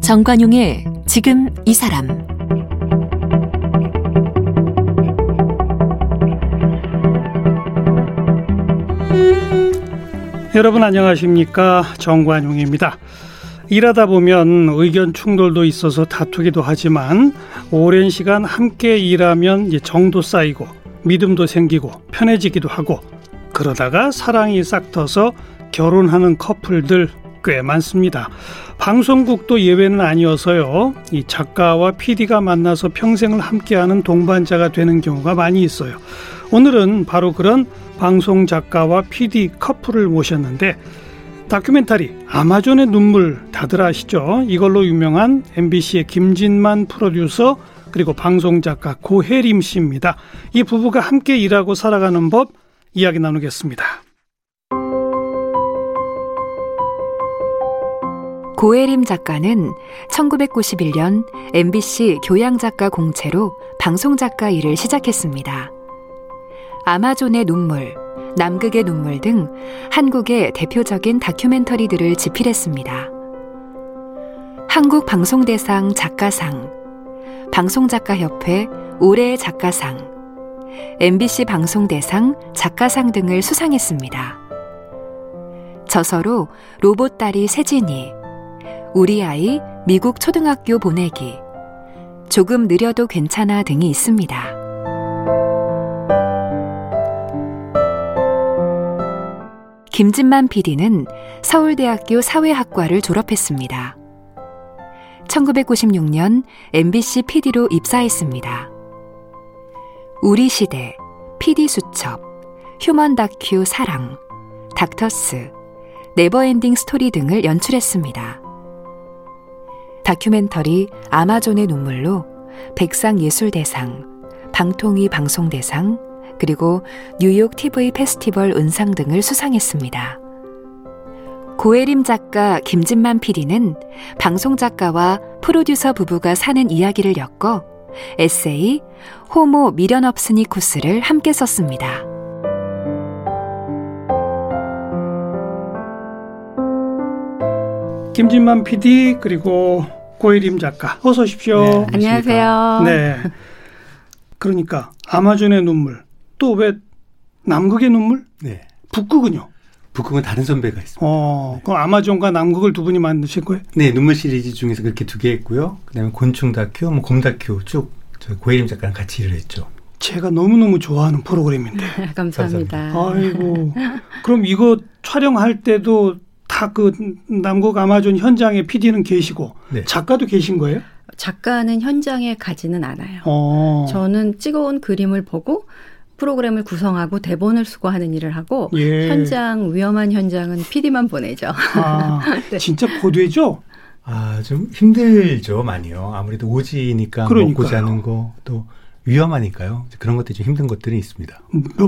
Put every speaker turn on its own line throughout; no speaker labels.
정관용의 지금 이 사람
여러분 안녕하십니까 정관용입니다. 일하다 보면 의견 충돌도 있어서 다투기도 하지만 오랜 시간 함께 일하면 정도 쌓이고 믿음도 생기고 편해지기도 하고 그러다가 사랑이 싹터서 결혼하는 커플들 꽤 많습니다. 방송국도 예외는 아니어서요. 이 작가와 PD가 만나서 평생을 함께하는 동반자가 되는 경우가 많이 있어요. 오늘은 바로 그런 방송 작가와 PD 커플을 모셨는데 다큐멘터리 아마존의 눈물 다들 아시죠? 이걸로 유명한 MBC의 김진만 프로듀서 그리고 방송 작가 고혜림 씨입니다. 이 부부가 함께 일하고 살아가는 법 이야기 나누겠습니다.
고혜림 작가는 1991년 MBC 교양작가 공채로 방송작가 일을 시작했습니다. 아마존의 눈물, 남극의 눈물 등 한국의 대표적인 다큐멘터리들을 집필했습니다. 한국 방송대상 작가상, 방송작가협회 올해의 작가상, MBC 방송대상 작가상 등을 수상했습니다. 저서로 로봇 딸이 세진이, 우리 아이 미국 초등학교 보내기, 조금 느려도 괜찮아 등이 있습니다. 김진만 PD는 서울대학교 사회학과를 졸업했습니다. 1996년 MBC PD로 입사했습니다. 우리 시대, PD 수첩, 휴먼 다큐 사랑, 닥터스, 네버엔딩 스토리 등을 연출했습니다. 다큐멘터리 아마존의 눈물로 백상예술대상, 방통위 방송대상, 그리고 뉴욕 TV 페스티벌 은상 등을 수상했습니다. 고혜림 작가 김진만 PD는 방송 작가와 프로듀서 부부가 사는 이야기를 엮어 에세이 호모 미련 없으니 코스를 함께 썼습니다.
김진만 PD 그리고 고혜림 작가 어서 오십시오. 네,
안녕하세요.
네. 그러니까 아마존의 눈물 또 왜 남극의 눈물?
네.
북극은요?
북극은 다른 선배가 있습니다.
어, 네. 그럼 아마존과 남극을 두 분이 만드신 거예요?
네, 눈물 시리즈 중에서 그렇게 두 개 했고요. 그다음에 곤충 다큐, 뭐 곰 다큐 쭉 저희 고혜림 작가랑 같이 일을 했죠.
제가 너무너무 좋아하는 프로그램인데.
감사합니다.
아이고. 그럼 이거 촬영할 때도 다 그 남극 아마존 현장에 PD는 계시고 네. 작가도 계신 거예요?
작가는 현장에 가지는 않아요.
어.
저는 찍어온 그림을 보고 프로그램을 구성하고 대본을 수고하는 일을 하고
예.
현장 위험한 현장은 PD만 보내죠.
아, 네. 진짜 고되죠?
아, 좀 힘들죠, 많이요. 아무래도 오지니까 그러니까요. 먹고 자는 거 또 위험하니까요. 그런 것들이 좀 힘든 것들이 있습니다.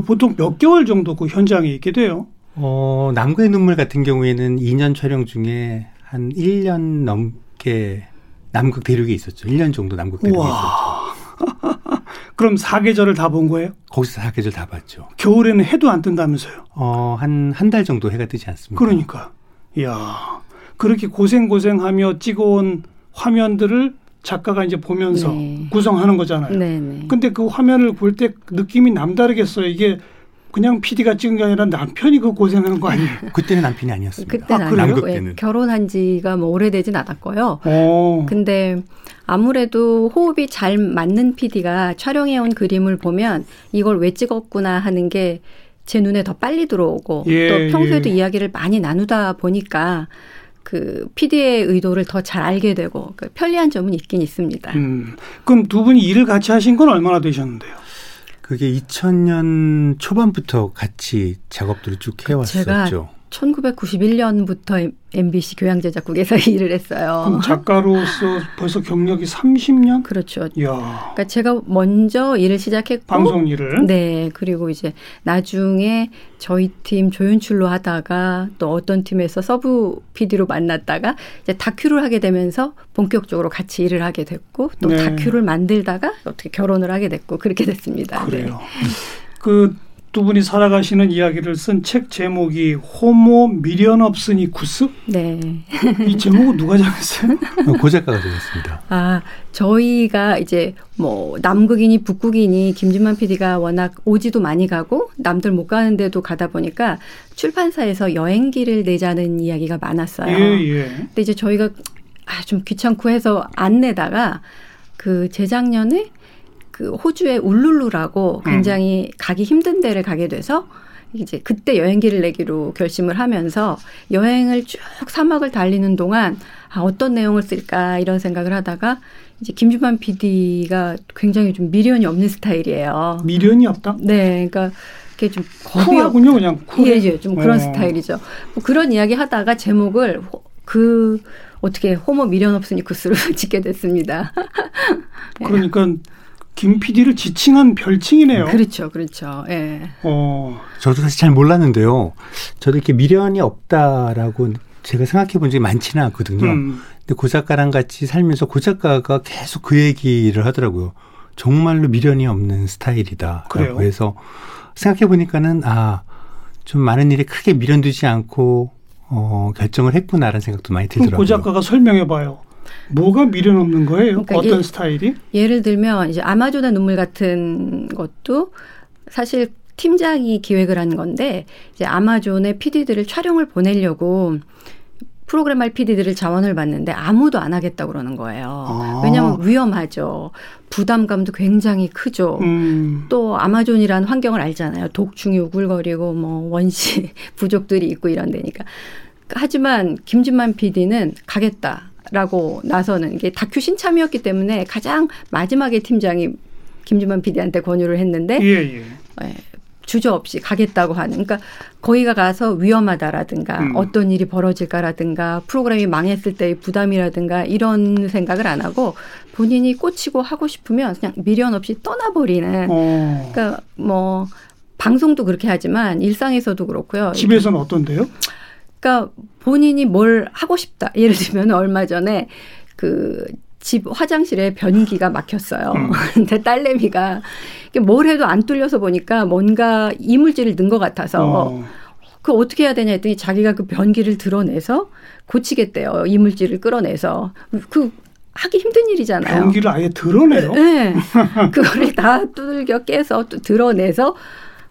보통 몇 개월 정도 그 현장에 있게 돼요?
어, 남구의 눈물 같은 경우에는 2년 촬영 중에 한 1년 넘게 남극 대륙에 있었죠. 1년 정도 남극 대륙에 있었죠.
그럼 사계절을 다 본 거예요?
거기서 사계절 다 봤죠.
겨울에는 해도 안 뜬다면서요?
어, 한, 한 달 정도 해가 뜨지 않습니까?
그러니까. 이야. 그렇게 고생고생하며 찍어온 화면들을 작가가 이제 보면서 네. 구성하는 거잖아요.
네, 네.
근데 그 화면을 볼 때 느낌이 남다르겠어요. 이게 그냥 PD가 찍은 게 아니라 남편이 그 고생하는 거 아니에요?
그때는 남편이 아니었습니다.
그때는
아,
아니고 예, 결혼한 지가 뭐 오래되진 않았고요.
오.
근데 아무래도 호흡이 잘 맞는 PD가 촬영해온 그림을 보면 이걸 왜 찍었구나 하는 게 제 눈에 더 빨리 들어오고
예,
또 평소에도
예.
이야기를 많이 나누다 보니까 그 PD의 의도를 더 잘 알게 되고 그 편리한 점은 있긴 있습니다.
음. 그럼 두 분이 일을 같이 하신 건 얼마나 되셨는데요?
그게 2000년 초반부터 같이 작업들을 쭉 해왔었죠.
제가 1991년부터 MBC 교양제 작국에서 일을 했어요.
그럼 작가로서 벌써 경력이 30년?
그렇죠.
이야.
그러니까 제가 먼저 일을 시작했고
방송 일을.
네. 그리고 이제 나중에 저희 팀 조연출로 하다가 또 어떤 팀에서 서브 PD로 만났다가 이제 다큐를 하게 되면서 본격적으로 같이 일을 하게 됐고 또
네.
다큐를 만들다가 어떻게 결혼을 하게 됐고 그렇게 됐습니다. 네.
그래요. 그 두 분이 살아가시는 이야기를 쓴 책 제목이 호모 미련 없으니쿠스?
네.
이 제목은 누가 정했어요?
어, 고 작가가 되었습니다.
아, 저희가 이제 뭐 남극이니 북극이니 김준만 PD가 워낙 오지도 많이 가고 남들 못 가는 데도 가다 보니까 출판사에서 여행기를 내자는 이야기가 많았어요.
예, 예.
근데 이제 저희가 아, 좀 귀찮고 해서 안 내다가 그 재작년에 그 호주의 울룰루라고
음.
굉장히 가기 힘든 데를 가게 돼서 이제 그때 여행기를 내기로 결심을 하면서 여행을 쭉 사막을 달리는 동안 아, 어떤 내용을 쓸까 이런 생각을 하다가 이제 김주만 PD가 굉장히 좀 미련이 없는 스타일이에요.
미련이 없다?
네, 그러니까 그게 좀 겁이 없,
쿨하군요, 그냥 쿨.
예, 예, 좀 그런
어.
스타일이죠. 뭐 그런 이야기 하다가 제목을 호- 그 어떻게 호모 미련 없으니쿠스로 짓게 됐습니다.
그러니까 김 PD를 지칭한 별칭이네요.
그렇죠, 그렇죠. 예.
어,
저도 사실 잘 몰랐는데요. 저도 이렇게 미련이 없다라고 제가 생각해 본 적이 많지는 않거든요.
음,
근데 고 작가랑 같이 살면서 고 작가가 계속 그 얘기를 하더라고요. 정말로 미련이 없는 스타일이다.
그래요?
해서 생각해 보니까는 아, 좀 많은 일에 크게 미련 두지 않고 어, 결정을 했구나라는 생각도 많이 들더라고요.
고 작가가 설명해 봐요. 뭐가 미련 없는 거예요?
그러니까
어떤
이게-
스타일이?
예를 들면 이제 아마존의 눈물 같은 것도 사실 팀장이 기획을 한 건데 이제 아마존의 PD들을 촬영을 보내려고 프로그램 할 PD들을 자원을 받는데 아무도 안 하겠다고 그러는 거예요.
아.
왜냐하면 위험하죠. 부담감도 굉장히 크죠.
음,
또 아마존이라는 환경을 알잖아요. 독충이 우글거리고 뭐 원시 부족들이 있고 이런 데니까. 하지만 김진만 PD는 가겠다 라고 나서는 이게 다큐 신참이었기 때문에 가장 마지막에 팀장이 김진만 PD한테 권유를 했는데
예, 예.
예, 주저없이 가겠다고 하는. 그러니까 거기가 가서 위험하다라든가
음.
어떤 일이 벌어질까라든가 프로그램이 망했을 때의 부담이라든가 이런 생각을 안 하고 본인이 꽂히고 하고 싶으면 그냥 미련 없이 떠나버리는.
어,
그러니까 뭐 방송도 그렇게 하지만 일상에서도 그렇고요.
집에서는 어떤데요?
그러니까 본인이 뭘 하고 싶다. 예를 들면 얼마 전에 그 집 화장실에 변기가 막혔어요.
음.
근데 딸내미가 뭘 해도 안 뚫려서 보니까 뭔가 이물질을 넣은 것 같아서
어,
그 어떻게 해야 되냐 했더니 자기가 그 변기를 드러내서 고치겠대요. 이물질을 끌어내서 그 하기 힘든 일이잖아요.
변기를 아예 드러내요?
네. 그거를 다 두들겨 깨서 또 드러내서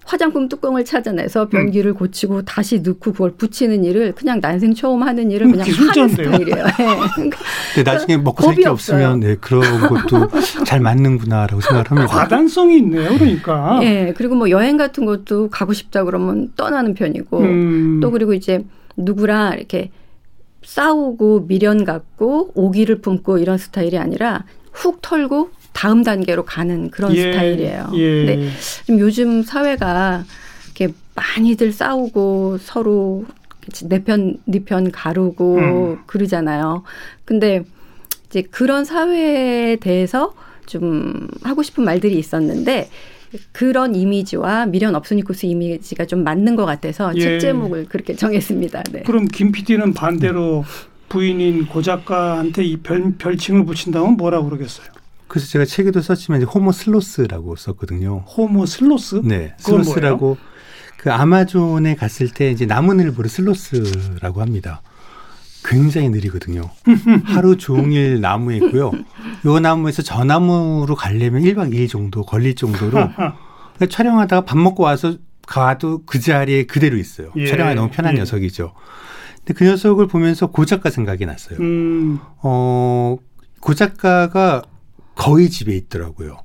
화장품 뚜껑을 찾아내서
음.
변기를 고치고 다시 넣고 그걸 붙이는 일을 그냥 난생 처음 하는 일을
음,
그냥 하는. 스타일이에요. 네. 그러니까
근데 나중에 먹고 살 게. 없으면 네, 그런 것도 잘 맞는구나라고 생각을 합니다.
과단성이 있네요, 그러니까.
예, 그리고 뭐 여행 같은 것도 가고 싶다 그러면 떠나는 편이고
음,
또 그리고 이제 누구랑 이렇게 싸우고 미련 갖고 오기를 품고 이런 스타일이 아니라 훅 털고 다음 단계로 가는 그런
예,
스타일이에요.
예.
근데 지금 요즘 사회가 이렇게 많이들 싸우고 서로 내편네 편 가르고
음.
그러잖아요. 근데 이제 그런 사회에 대해서 좀 하고 싶은 말들이 있었는데 그런 이미지와 미련 없으니쿠스 이미지가 좀 맞는 것 같아서
예.
책 제목을 그렇게 정했습니다. 네.
그럼 김 PD는 반대로 부인인 고 작가한테 이 별, 별칭을 붙인다면 뭐라고 그러겠어요?
그래서 제가 책에도 썼지만 이제 호모 sloth라고 썼거든요.
호모 sloth?
네, sloth라고 그 아마존에 갔을 때 이제 나무늘보를 sloth라고 합니다. 굉장히 느리거든요. 하루 종일 나무에 있고요. 요 나무에서 저 나무로 가려면 1박 2일 정도 걸릴 정도로 그러니까 촬영하다가 밥 먹고 와서 가도 그 자리에 그대로 있어요.
예,
촬영하기 너무 편한
예.
녀석이죠. 근데 그 녀석을 보면서 고 작가 생각이 났어요.
음,
어, 고 작가가 거의 집에 있더라고요.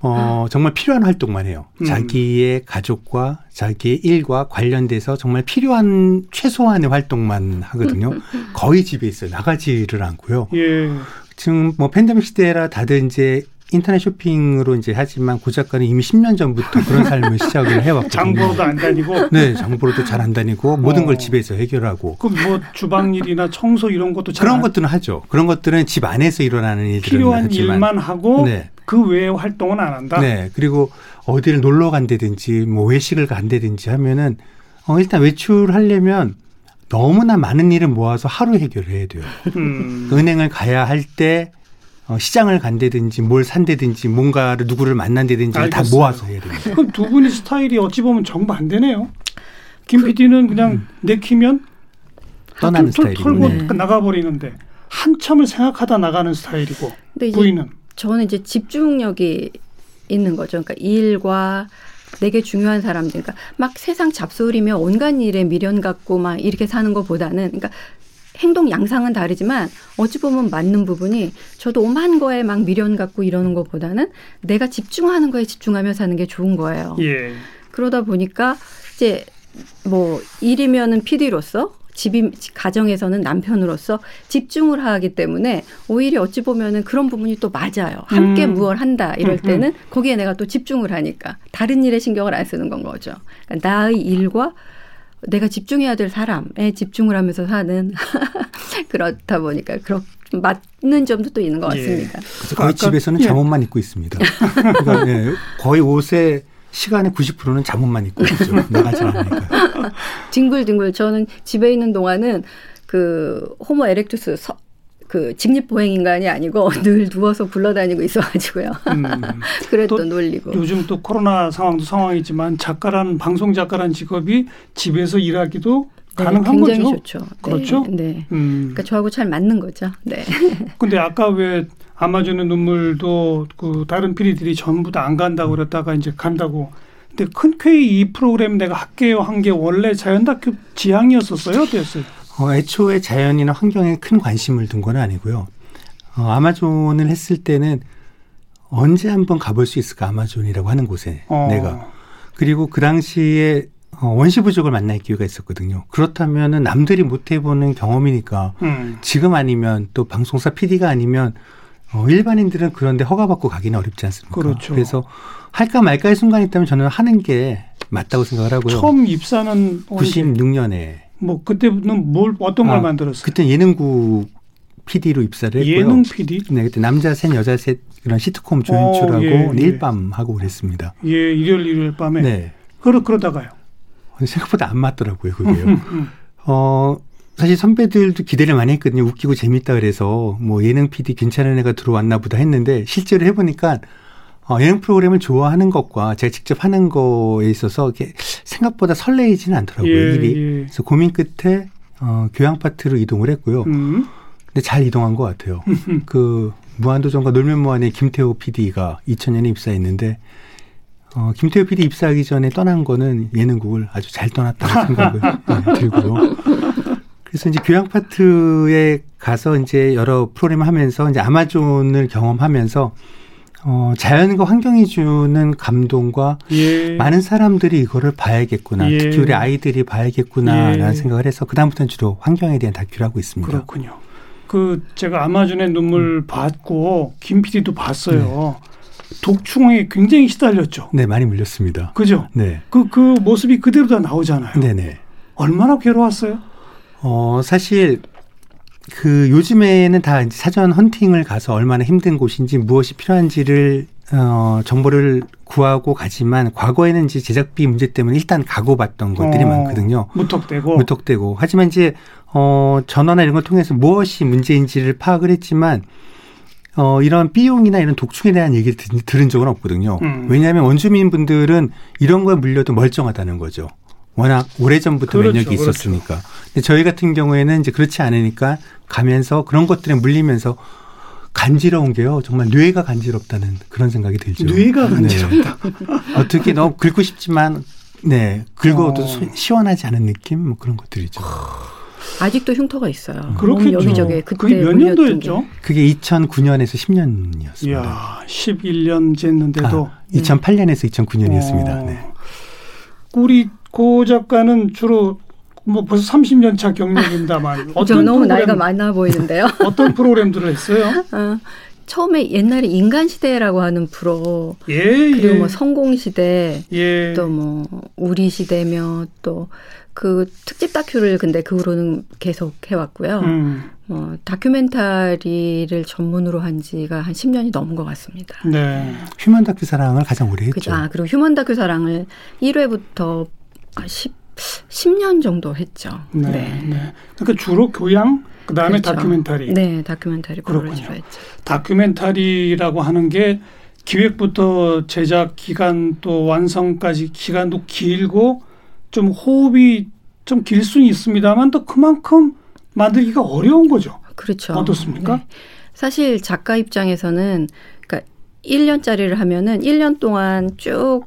어, 정말 필요한 활동만 해요.
음.
자기의 가족과 자기의 일과 관련돼서 정말 필요한 최소한의 활동만 하거든요. 거의 집에 있어요. 나가지를 않고요.
예.
지금 뭐 팬데믹 시대라 다들 이제 인터넷 쇼핑으로 이제 하지만 고 작가는 이미 10년 전부터 그런 삶을 시작을 해왔거든요.
장보러도 안 다니고.
네, 장보러도 잘 안 다니고 모든
어.
걸 집에서 해결하고.
그럼 뭐 주방 일이나 청소 이런 것도 잘
그런
안-
것들은 하죠. 그런 것들은 집 안에서 일어나는 일들은
필요한
하지만.
일만 하고
네.
그 외의 활동은 안 한다.
네. 그리고 어디를 놀러 간다든지 뭐 외식을 간다든지 하면은 어, 일단 외출하려면 너무나 많은 일을 모아서 하루 해결을 해야 돼요.
음.
은행을 가야 할 때 어, 시장을 간다든지 뭘 산다든지 뭔가를 누구를 만난다든지 다. 모아서 해야 됩니다.
그럼 두 분의 스타일이 어찌 보면 정반대네요. 김 PD는 그냥 내키면
떠나는
툴툴
스타일이고.
털고
네.
나가버리는데 한참을 생각하다 나가는 스타일이고 부인은
저는 이제 집중력이 있는 거죠. 그러니까 일과 내게 중요한 사람들, 그러니까 막 세상 잡소리며 온갖 일에 미련 갖고 막 이렇게 사는 것보다는, 그러니까 행동 양상은 다르지만 어찌 보면 맞는 부분이 저도 오만 거에 막 미련 갖고 이러는 것보다는 내가 집중하는 거에 집중하며 사는 게 좋은 거예요.
예.
그러다 보니까 이제 뭐 일이면은 PD로서 집이 가정에서는 남편으로서 집중을 하기 때문에 오히려 어찌 보면은 그런 부분이 또 맞아요. 함께
음.
무얼 한다 이럴. 때는 거기에 내가 또 집중을 하니까 다른 일에 신경을 안 쓰는 건 거죠. 그러니까 나의 일과 내가 집중해야 될 사람에 집중을 하면서 사는 그렇다 보니까 그렇 좀 맞는 점도 또 있는 것
예.
같습니다.
그래서 거의
아까-
집에서는
예.
잠옷만 입고 있습니다. 그러니까 예, 거의 옷의 시간의 90%는 잠옷만 입고 있죠. 나가지 않으니까.
뒹굴뒹굴 저는 집에 있는 동안은 그 호모 에렉투스 서, 그 직립보행 인간이 아니고 늘 누워서 굴러다니고 있어가지고요.
음.
그래도
또
놀리고.
요즘 또 코로나 상황도 상황이지만 작가란 방송 작가란 직업이 집에서 일하기도
네,
가능한
굉장히
거죠.
좋죠. 네,
그렇죠?
네.
음.
그러니까 저하고 잘 맞는 거죠. 네.
근데 아까 왜 아마존의 눈물도 그 다른 피디들이 전부 다 안 간다고 그랬다가 이제 간다고. 근데 큰 쾌히 이 프로그램 내가 할게요 한 게 원래 자연 다큐 지향이었었어요? 어땠어요?
어, 애초에 자연이나 환경에 큰 관심을 둔 건 아니고요. 어, 아마존을 했을 때는 언제 한번 가볼 수 있을까 아마존이라고 하는 곳에
어.
내가 그리고 그 당시에 어, 원시 부족을 만날 기회가 있었거든요. 그렇다면은 남들이 못 해보는 경험이니까
음.
지금 아니면 또 방송사 PD가 아니면 어, 일반인들은 그런데 허가받고 가기는 어렵지 않습니까?
그렇죠.
래서 할까 말까의 순간이 있다면 저는 하는 게 맞다고 생각을 하고요.
처음 입사는 언제?
96년에
뭐 그때는 뭘 어떤 걸
아,
만들었어요?
그때 예능국 PD로 입사를 했고요.
예능 PD?
네, 그때 남자 셋 여자 셋 그런 시트콤 조연출하고
어, 예, 예.
일밤 하고 그랬습니다.
예, 일요일 일요일 밤에.
네.
그러 그러다가요.
생각보다 안 맞더라고요, 그게요.
음.
어, 사실 선배들도 기대를 많이 했거든요. 웃기고 재밌다 그래서 뭐 예능 PD 괜찮은 애가 들어왔나 보다 했는데 실제로 해보니까 어, 예능 프로그램을 좋아하는 것과 제가 직접 하는 거에 있어서 이게 생각보다 설레이지는 않더라고요,
예,
일이.
예.
그래서 고민 끝에 어, 교양 파트로 이동을 했고요.
음.
근데 잘 이동한 것 같아요. 그 무한도전과 놀면 무한의 김태호 PD가 2000년에 입사했는데 어, 김태호 PD 입사하기 전에 떠난 거는 예능국을 아주 잘 떠났다고 생각을 네, 들고요. 그래서 이제 교양 파트에 가서 이제 여러 프로그램을 하면서 이제 아마존을 경험하면서 어, 자연과 환경이 주는 감동과
예.
많은 사람들이 이거를 봐야겠구나.
예.
특히 우리 아이들이 봐야겠구나라는
예.
생각을 해서 그다음부터는 주로 환경에 대한 다큐를 하고 있습니다.
그렇군요. 그 제가 아마존의 눈물
음.
봤고 김 PD도 봤어요. 독충에 굉장히 시달렸죠.
네, 많이 물렸습니다.
그죠?
네.
그, 그 모습이 그대로 다 나오잖아요.
네네.
얼마나 괴로웠어요?
어, 사실, 그 요즘에는 다 이제 사전 헌팅을 가서 얼마나 힘든 곳인지 무엇이 필요한지를 어, 정보를 구하고 가지만 과거에는 이제 제작비 문제 때문에 일단 가고 봤던 것들이
어,
많거든요.
무턱대고.
무턱대고. 하지만 이제 어, 전화나 이런 걸 통해서 무엇이 문제인지를 파악을 했지만 어, 이런 비용이나 이런 독충에 대한 얘기를 들, 들은 적은 없거든요.
음.
왜냐하면 원주민 분들은 이런 거에 물려도 멀쩡하다는 거죠. 워낙 오래전부터
그렇죠,
면역이 있었으니까. 근데 저희 같은 경우에는 이제 그렇지 않으니까 가면서 그런 것들에 물리면서 간지러운 게요. 정말 뇌가 간지럽다는 그런 생각이 들죠.
뇌가
네.
간지럽다.
어떻게 너무 긁고 싶지만 네 긁어도
어.
소- 시원하지 않은 느낌 뭐 그런 것들이죠.
아직도 흉터가 있어요.
그렇겠죠.
몸 여기저기 그때
그게 몇 년도였죠?
게.
그게 2009년에서 10년이었습니다.
이야, 11년 됐는데도.
아, 2008년에서 2009년이었습니다.
어.
네.
우리 고 작가는 주로 뭐 벌써 30년 차 경력입니다만
저
어떤
너무
프로그램,
나이가 많아 보이는데요.
어떤 프로그램들을 했어요?
어, 처음에 옛날에 인간 시대라고 하는 프로
예,
그리고
예.
뭐 성공 시대
예.
또뭐 우리 시대며 또 그 특집 다큐를 근데 그 후로는 계속 해왔고요.
음,
뭐 다큐멘터리를 전문으로 한 지가 한 10년이 넘은 것 같습니다.
네.
휴먼 다큐 사랑을 가장 오래 했죠.
그죠. 아, 그리고 휴먼 다큐 사랑을 1회부터 10, 10년 정도 했죠.
네. 네. 그러니까 주로 교양, 그 다음에
그렇죠.
다큐멘터리.
네, 다큐멘터리
그렇군요. 다큐멘터리라고 하는 게 기획부터 제작 기간 또 완성까지 기간도 길고 좀 호흡이 좀 길 수는 있습니다만 또 그만큼 만들기가 어려운 거죠.
그렇죠.
어떻습니까?
네. 사실 작가 입장에서는 그러니까 1년짜리를 하면은 1년 동안 쭉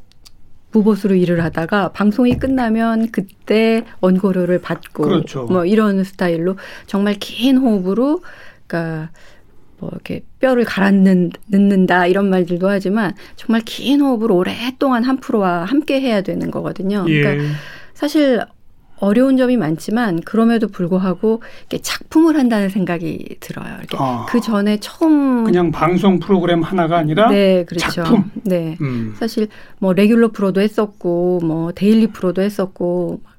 무보수로 일을 하다가 방송이 끝나면 그때 원고료를 받고
그렇죠.
뭐 이런 스타일로 정말 긴 호흡으로 그러니까 뭐 이렇게 뼈를 갈아 넣는- 넣는다 이런 말들도 하지만 정말 긴 호흡으로 오랫동안 한 프로와 함께 해야 되는 거거든요.
예.
그러니까 사실 어려운 점이 많지만 그럼에도 불구하고 이렇게 작품을 한다는 생각이 들어요. 이렇게
아.
그 전에 처음
그냥 방송 프로그램 하나가 아니라
네 그렇죠.
작품.
네
음.
사실 뭐 regular 프로도 했었고 뭐 daily 프로도 했었고 막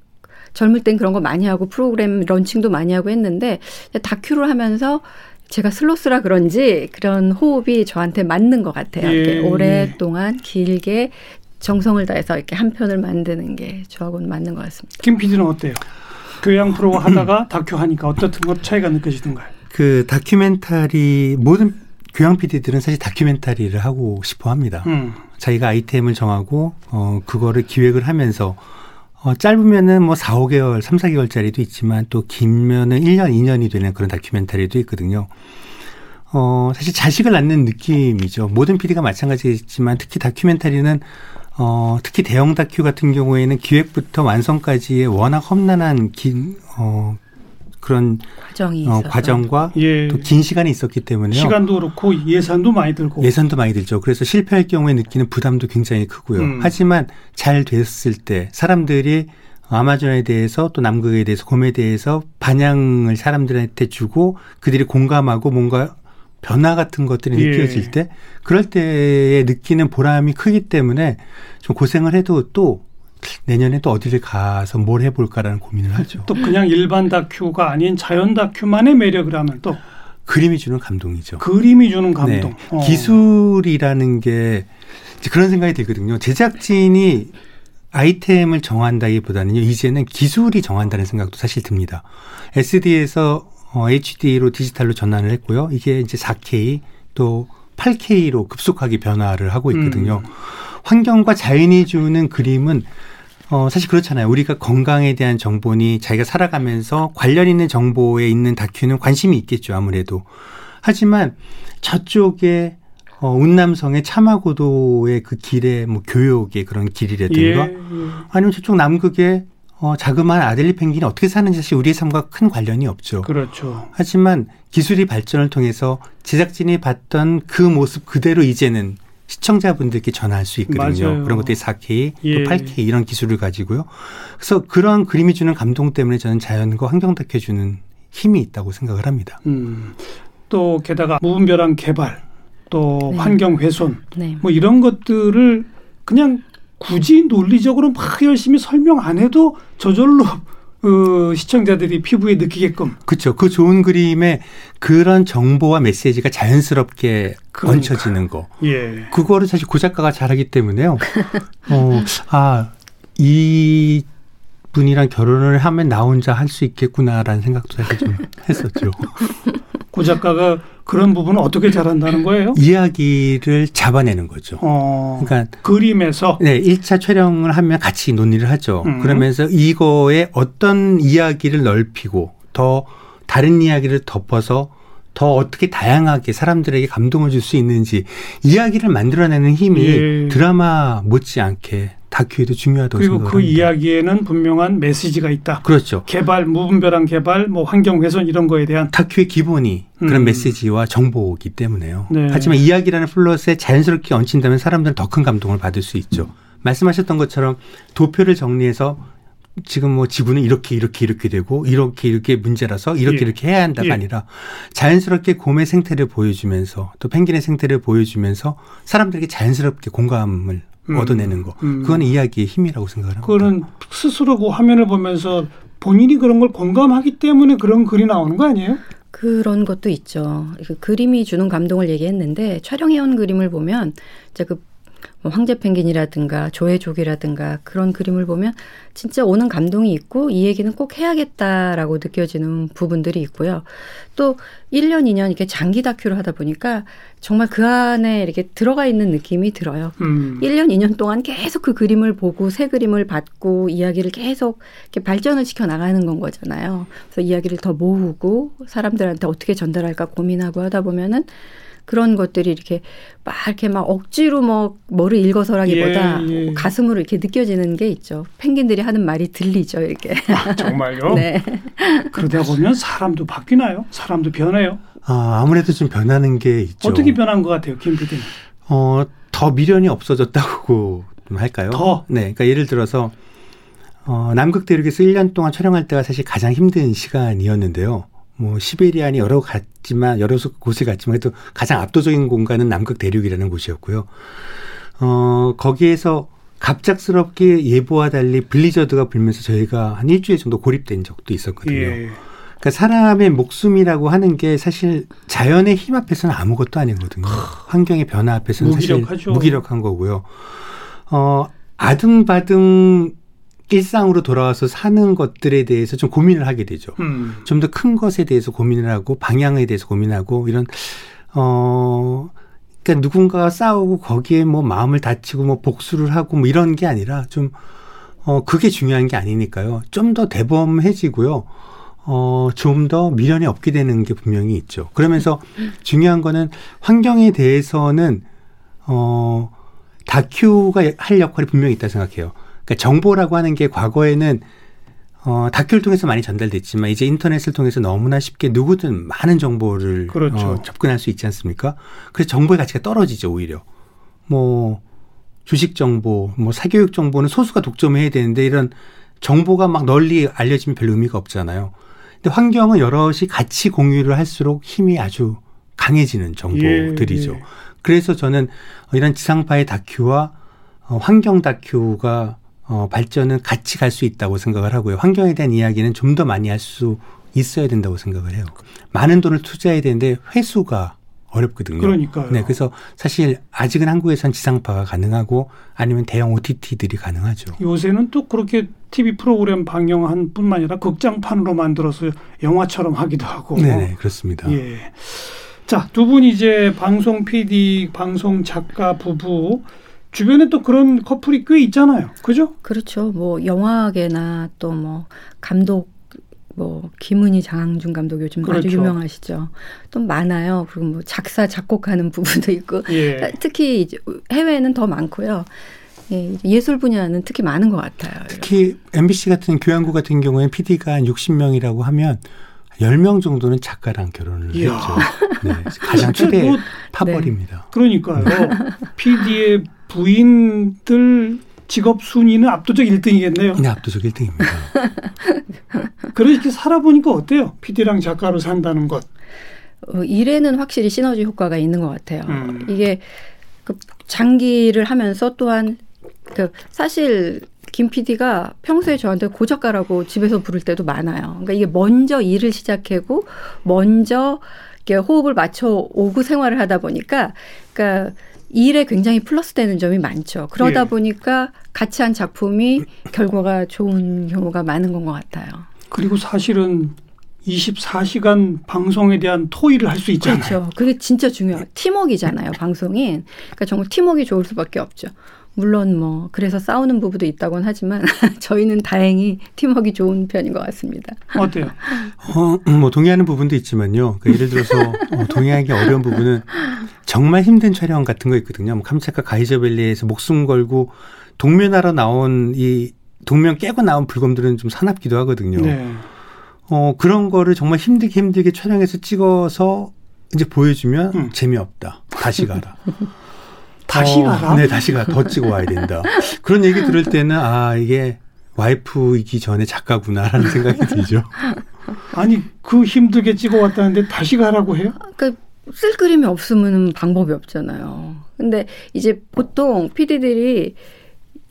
젊을 땐 그런 거 많이 하고 프로그램 런칭도 많이 하고 했는데 다큐를 하면서 제가 슬로스라 그런지 그런 호흡이 저한테 맞는 것 같아요.
예, 예.
오랫동안 길게 정성을 다해서 이렇게 한 편을 만드는 게 저하고는 맞는 것 같습니다.
김 PD는 어때요? 교양 프로 하다가 다큐 하니까 어떤 것 차이가 느껴지던가요?
그 다큐멘터리 모든 교양 PD들은 사실 다큐멘터리를 하고 싶어 합니다.
음.
자기가 아이템을 정하고 어 그거를 기획을 하면서 어 짧으면은 뭐 4, 5개월, 3, 4개월짜리도 있지만 또 길면은 1년, 2년이 되는 그런 다큐멘터리도 있거든요. 어 사실 자식을 낳는 느낌이죠. 모든 PD가 마찬가지겠지만 특히 다큐멘터리는 어 특히 대형 다큐 같은 경우에는 기획부터 완성까지의 워낙 험난한 긴 어 그런
과정이
어,
있어서
과정과
예.
또긴 시간이 있었기 때문에요.
시간도 그렇고 예산도 많이 들고.
예산도 많이 들죠. 그래서 실패할 경우에 느끼는 부담도 굉장히 크고요.
음.
하지만 잘 됐을 때 사람들이 아마존에 대해서 또 남극에 대해서 곰에 대해서 반향을 사람들한테 주고 그들이 공감하고 뭔가 변화 같은 것들이
예.
느껴질 때 그럴 때에 느끼는 보람이 크기 때문에 좀 고생을 해도 또 내년에 또 어디를 가서 뭘 해볼까라는 고민을 하죠.
또 그냥 일반 다큐가 아닌 자연 다큐만의 매력을 하면 또
그림이 주는 감동이죠.
그림이 주는 감동.
네.
어.
기술이라는 게 그런 생각이 들거든요. 제작진이 아이템을 정한다기보다는요. 이제는 기술이 정한다는 생각도 사실 듭니다. SD에서 어, HD로 디지털로 전환을 했고요. 이게 이제 4K 또 8K로 급속하게 변화를 하고 있거든요.
음.
환경과 자연이 주는 그림은 어, 사실 그렇잖아요. 우리가 건강에 대한 정보니 자기가 살아가면서 관련 있는 정보에 있는 다큐는 관심이 있겠죠. 아무래도. 하지만 저쪽에 어, 운남성의 차마고도의 그 길의 뭐 교육의 그런
예,
길이라든가
예.
아니면 저쪽 남극의 어, 자그마한 아델리 펭귄이 어떻게 사는지 사실 우리의 삶과 큰 관련이 없죠.
그렇죠.
하지만 기술이 발전을 통해서 제작진이 봤던 그 모습 그대로 이제는 시청자분들께 전할 수 있거든요.
맞아요.
그런 것들이 4K,
예.
또 8K 이런 기술을 가지고요. 그래서 그런 그림이 주는 감동 때문에 저는 자연과 환경 다큐 주는 힘이 있다고 생각을 합니다.
음. 또 게다가 무분별한 개발, 또
네.
환경 훼손,
네.
뭐 이런 것들을 그냥 굳이 논리적으로 막 열심히 설명 안 해도 저절로 어, 시청자들이 피부에 느끼게끔
그렇죠. 그 좋은 그림에 그런 정보와 메시지가 자연스럽게
그러니까.
얹혀지는 거.
예.
그거를 사실 고 작가가 잘하기 때문에요. 어, 아, 이 분이랑 결혼을 하면 나 혼자 할 수 있겠구나라는 생각도 사실 좀 했었죠.
고 작가가 그런 부분을 어떻게 잘한다는 거예요?
이야기를 잡아내는 거죠.
어,
그러니까
그림에서
네, 1차 촬영을 하면 같이 논의를 하죠.
음.
그러면서 이거에 어떤 이야기를 넓히고 더 다른 이야기를 덮어서 더 어떻게 다양하게 사람들에게 감동을 줄 수 있는지 이야기를 만들어내는 힘이
예.
드라마 못지않게 다큐에도 중요하다고
그리고
생각을
그
합니다.
이야기에는 분명한 메시지가 있다.
그렇죠.
개발, 무분별한 개발, 뭐 환경 훼손 이런 거에 대한
다큐의 기본이 그런
음.
메시지와 정보이기 때문에요.
네.
하지만 이야기라는 플롯에 자연스럽게 얹힌다면 사람들은 더 큰 감동을 받을 수 있죠. 말씀하셨던 것처럼 도표를 정리해서 지금 뭐 지구는 이렇게 이렇게 이렇게 되고 이렇게 이렇게 문제라서 이렇게
예.
이렇게 해야 한다가
예.
아니라 자연스럽게 곰의 생태를 보여주면서 또 펭귄의 생태를 보여주면서 사람들에게 자연스럽게 공감을
음.
얻어내는 거.
음.
그거는 이야기의 힘이라고 생각을 합니다.
그거는 스스로 그 화면을 보면서 본인이 그런 걸 공감하기 때문에 그런 글이 나오는 거 아니에요?
그런 것도 있죠. 그 그림이 주는 감동을 얘기했는데 촬영해온 그림을 보면 이제 그 뭐 황제 펭귄이라든가 조회족이라든가 그런 그림을 보면 진짜 오는 감동이 있고 이 얘기는 꼭 해야겠다라고 느껴지는 부분들이 있고요. 또 1년, 2년 이렇게 장기 다큐를 하다 보니까 정말 그 안에 이렇게 들어가 있는 느낌이 들어요.
음.
1년, 2년 동안 계속 그 그림을 보고 새 그림을 받고 이야기를 계속 이렇게 발전을 시켜 나가는 건 거잖아요. 그래서 이야기를 더 모으고 사람들한테 어떻게 전달할까 고민하고 하다 보면은 그런 것들이 이렇게 막 이렇게 막 억지로 뭐 뭐를 읽어서라기보다
예, 예.
가슴으로 이렇게 느껴지는 게 있죠. 펭귄들이 하는 말이 들리죠, 이렇게.
아, 정말요?
네.
그러다 보면 사람도 바뀌나요? 사람도 변해요?
아, 아무래도 좀 변하는 게 있죠.
어떻게 변한 것 같아요, 김 PD는?
어, 더 미련이 없어졌다고 좀 할까요?
더?
네. 그러니까 예를 들어서 어, 남극 대륙에서 1년 동안 촬영할 때가 사실 가장 힘든 시간이었는데요. 뭐 시베리안이 여러 갔지만 여러 곳을 갔지만 그래도 가장 압도적인 공간은 남극 대륙이라는 곳이었고요. 어, 거기에서 갑작스럽게 예보와 달리 블리저드가 불면서 저희가 한 일주일 정도 고립된 적도 있었거든요.
예.
그러니까 사람의 목숨이라고 하는 게 사실 자연의 힘 앞에서는 아무것도 아니거든요. 환경의 변화 앞에서는
무기력하죠.
사실 무기력한 거고요. 어, 아등바등 일상으로 돌아와서 사는 것들에 대해서 좀 고민을 하게 되죠.
음.
좀더 큰 것에 대해서 고민을 하고 방향에 대해서 고민하고 이런 어 그러니까 누군가와 싸우고 거기에 뭐 마음을 다치고 뭐 복수를 하고 뭐 이런 게 아니라 좀 어 그게 중요한 게 아니니까요. 좀 더 대범해지고요. 어, 좀 더 미련이 없게 되는 게 분명히 있죠. 그러면서 중요한 거는 환경에 대해서는 어, 다큐가 할 역할이 분명히 있다 생각해요. 그러니까 정보라고 하는 게 과거에는 어, 다큐를 통해서 많이 전달됐지만 이제 인터넷을 통해서 너무나 쉽게 누구든 많은 정보를
그렇죠.
어, 접근할 수 있지 않습니까? 그래서 정보의 가치가 떨어지죠, 오히려. 뭐 주식 정보, 뭐 사교육 정보는 소수가 독점해야 되는데 이런 정보가 막 널리 알려지면 별 의미가 없잖아요. 근데 환경은 여럿이 같이 공유를 할수록 힘이 아주 강해지는 정보들이죠.
예, 예.
그래서 저는 이런 지상파의 다큐와 어, 환경 다큐가 어, 발전은 같이 갈 수 있다고 생각을 하고요. 환경에 대한 이야기는 좀 더 많이 할 수 있어야 된다고 생각을 해요. 많은 돈을 투자해야 되는데 회수가 어렵거든요.
그러니까요.
네, 그래서 사실 아직은 한국에선 지상파가 가능하고 아니면 대형 OTT들이 가능하죠.
요새는 또 그렇게 TV 프로그램 방영한 뿐만 아니라 극장판으로 만들어서 영화처럼 하기도 하고.
네, 그렇습니다.
예. 자, 두 분 이제 방송 PD, 방송 작가 부부 주변에 또 그런 커플이 꽤 있잖아요. 그죠?
그렇죠. 뭐 영화계나 또 뭐 감독 뭐 김은희 장항준 감독 요즘
그렇죠.
아주 유명하시죠. 또 많아요. 그리고 뭐 작사 작곡하는 부부도 있고
예.
특히 이제 해외에는 더 많고요. 예, 예술 분야는 특히 많은 것 같아요.
특히 MBC 같은 교양국 같은 경우에 PD가 한 60명이라고 하면 10명 정도는 작가랑 결혼을
이야.
했죠. 네, 가장 최대
뭐,
파벌입니다.
그러니까요. PD의 부인들 직업 순위는 압도적 1등이겠네요.
네, 압도적 1등입니다.
그렇게 살아보니까 어때요? PD랑 작가로 산다는 것.
어, 일에는 확실히 시너지 효과가 있는 것 같아요.
음.
이게 그 장기를 하면서 또한 그 사실 김 PD가 평소에 저한테 고작가라고 집에서 부를 때도 많아요. 그러니까 이게 먼저 일을 시작하고 먼저 이렇게 호흡을 맞춰 오고 생활을 하다 보니까 그러니까 일에 굉장히 플러스 되는 점이 많죠. 그러다
예.
보니까 같이 한 작품이 결과가 좋은 경우가 많은 건 것 같아요.
그리고 사실은 24시간 방송에 대한 토의를 할 수 있잖아요.
그렇죠. 그게 진짜 중요해요. 팀워크이잖아요, 방송인. 그러니까 정말 팀워크가 좋을 수밖에 없죠. 물론 뭐 그래서 싸우는 부부도 있다곤 하지만 저희는 다행히 팀워크가 좋은 편인 것 같습니다.
어때요?
어, 뭐 동의하는 부분도 있지만요. 그러니까 예를 들어서 어, 동의하기 어려운 부분은 정말 힘든 촬영 같은 거 있거든요. 뭐 캄차카 가이저밸리에서 목숨 걸고 동면하러 나온 이 동면 깨고 나온 불검들은 좀 사납기도 하거든요.
네.
어, 그런 거를 정말 힘들게 힘들게 촬영해서 찍어서 이제 보여주면
음.
재미없다. 다시 가라.
다시
어,
가라?
네, 다시 가. 더 찍어 와야 된다. 그런 얘기 들을 때는 아, 이게 와이프이기 전에 작가구나라는 생각이 들죠.
아니 그 힘들게 찍어 왔다는데 다시 가라고 해요?
그러니까 쓸 그림이 없으면 방법이 없잖아요. 근데 이제 보통 PD들이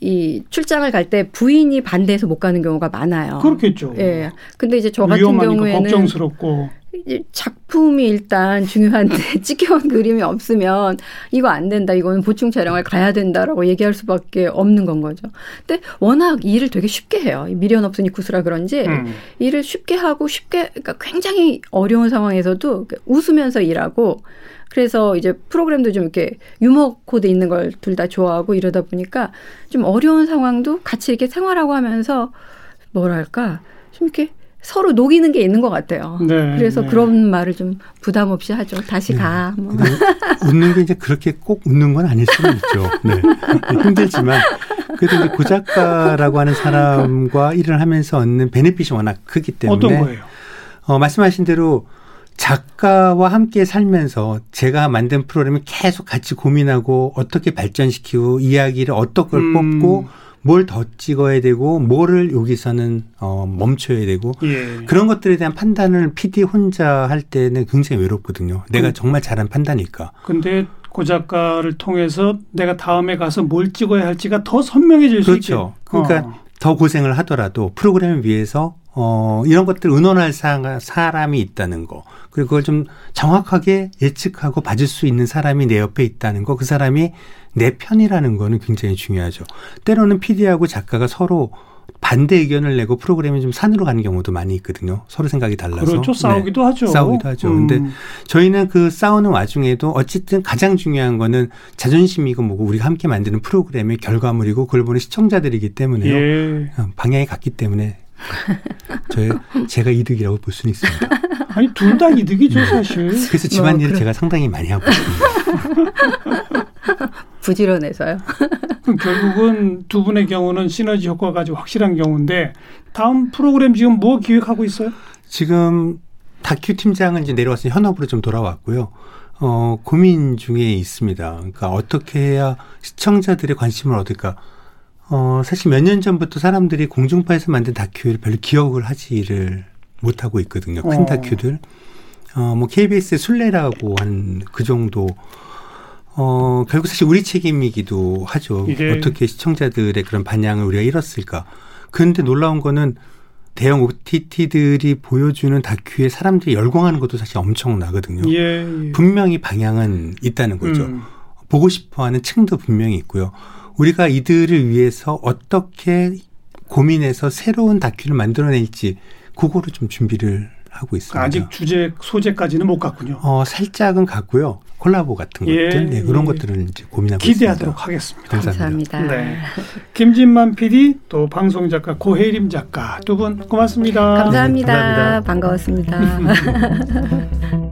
이 출장을 갈 때 부인이 반대해서 못 가는 경우가 많아요.
그렇겠죠.
예. 근데 이제 저 같은
위험하니까
경우에는
걱정스럽고
작품이 일단 중요한데 찍혀온 그림이 없으면 이거 안 된다. 이거는 보충 촬영을 가야 된다라고 얘기할 수밖에 없는 건 거죠. 근데 워낙 일을 되게 쉽게 해요. 미련 없으니쿠스라 그런지
음.
일을 쉽게 하고 쉽게 그러니까 굉장히 어려운 상황에서도 웃으면서 일하고 그래서 이제 프로그램도 좀 이렇게 유머 코드 있는 걸 둘 다 좋아하고 이러다 보니까 좀 어려운 상황도 같이 이렇게 생활하고 하면서 뭐랄까 좀 이렇게 서로 녹이는 게 있는 것 같아요.
네,
그래서
네.
그런 말을 좀 부담 없이 하죠. 다시
네.
가. 뭐.
웃는 게 이제 그렇게 꼭 웃는 건 아닐 수는 있죠. 네. 힘들지만 그래도 이제 고작가라고 하는 사람과 일을 하면서 얻는 베네핏이 워낙 크기 때문에
어떤 거예요?
어, 말씀하신 대로 작가와 함께 살면서 제가 만든 프로그램을 계속 같이 고민하고 어떻게 발전시키고 이야기를 어떤 걸
음.
뽑고 뭘 더 찍어야 되고 뭐를 여기서는 어, 멈춰야 되고
예.
그런 것들에 대한 판단을 PD 혼자 할 때는 굉장히 외롭거든요. 내가
음.
정말 잘한 판단일까.
근데 고 작가를 통해서 내가 다음에 가서 뭘 찍어야 할지가 더 선명해질 수 있게.
그렇죠. 그러니까
어.
더 고생을 하더라도 프로그램을 위해서 어, 이런 것들 의논할 사, 사람이 있다는 거. 그리고 그걸 좀 정확하게 예측하고 봐줄 수 있는 사람이 내 옆에 있다는 거. 그 사람이 내 편이라는 거는 굉장히 중요하죠. 때로는 PD하고 작가가 서로 반대 의견을 내고 프로그램이 좀 산으로 가는 경우도 많이 있거든요. 서로 생각이 달라서.
그렇죠. 싸우기도
네.
하죠.
싸우기도 하죠.
음.
근데 저희는 그 싸우는 와중에도 어쨌든 가장 중요한 거는 자존심이고 뭐고 우리가 함께 만드는 프로그램의 결과물이고 그걸 보는 시청자들이기 때문에요.
예.
어, 방향이 같기 때문에 저희 제가 이득이라고 볼 수는 있습니다.
아니 둘 다 이득이죠 사실.
그래서 집안일을
그래.
제가 상당히 많이 하고 있습니다.
부지런해서요.
그럼 결국은 두 분의 경우는 시너지 효과가 아주 확실한 경우인데 다음 프로그램 지금 뭐 기획하고 있어요?
지금 다큐 팀장은 이제 내려와서 현업으로 좀 돌아왔고요. 어, 고민 중에 있습니다. 그러니까 어떻게 해야 시청자들의 관심을 얻을까? 어, 사실 몇 년 전부터 사람들이 공중파에서 만든 다큐를 별로 기억을 하지를 못하고 있거든요. 큰
어.
다큐들. 어, 뭐 KBS의 순례라고 한 그 정도 어, 결국 사실 우리 책임이기도 하죠.
예.
어떻게 시청자들의 그런 반향을 우리가 잃었을까. 그런데 놀라운 거는 대형 OTT들이 보여주는 다큐에 사람들이 열광하는 것도 사실 엄청나거든요.
예. 예.
분명히 방향은 있다는 거죠.
음.
보고 싶어 하는 층도 분명히 있고요. 우리가 이들을 위해서 어떻게 고민해서 새로운 다큐를 만들어낼지 그거를 좀 준비를 하고 있습니다.
아직 주제 소재까지는 못 갔군요.
어, 살짝은 갔고요. 콜라보 같은
예,
것들 네, 그런
예.
것들을 이제 고민하고
기대하도록
있습니다.
하겠습니다.
감사합니다.
감사합니다.
네. 김진만 PD 또 방송 작가 고혜림 작가 두 분 고맙습니다.
감사합니다.
감사합니다.
반가웠습니다.